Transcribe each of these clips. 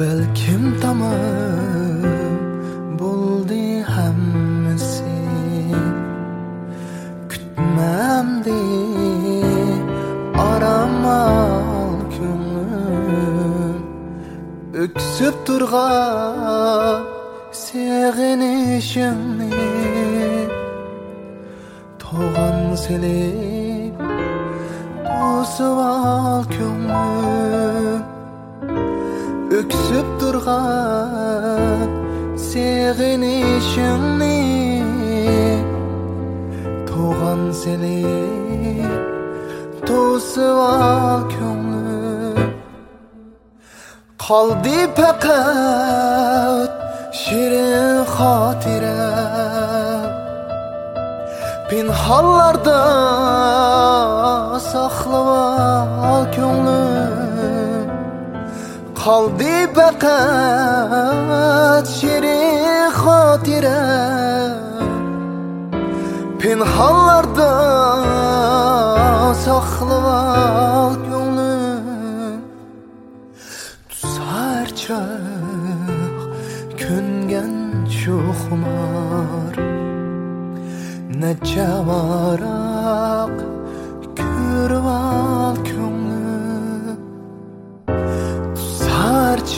balkim tamom bo'ldi hammasi. Kutmamdi oramol ko'nglim o'ksib turgan seg'inishimni tog'an silib bu savol ko'nglim turkishib turgan seg'inishimni to'g'an seni to'sib ko'nglim qoldi faqat shirin xotira. Pinhonlarda ol ko'nglim Kaldı fakat şirin hatirem Pinhallarda saklava könglüm Sarçak köngen çoxmar Neçe varak körüp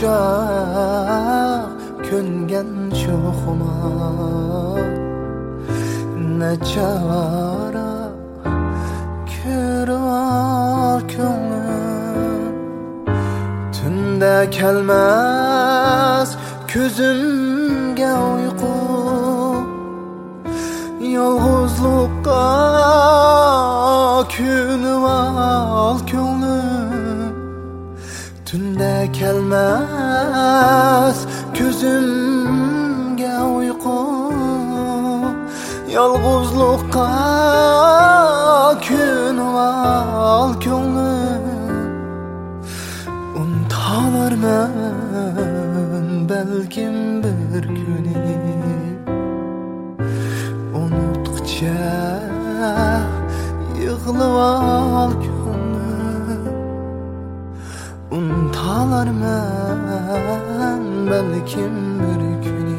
Sarçak köngen çoxmar Neçe varak körüp al könglüm Tünde kelmez gözümge uyku. Yalğızlıqqa künüp Tünde kelmez gözümge uyku. Yalğızlıqqa künüp al könglüm Unutalar men belkim bir günü. Unuttukça yığılıp al Unutalar men belkim bir günü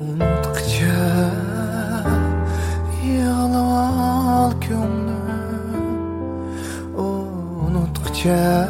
Unuttukça yığılıp al gönlüm Unuttukça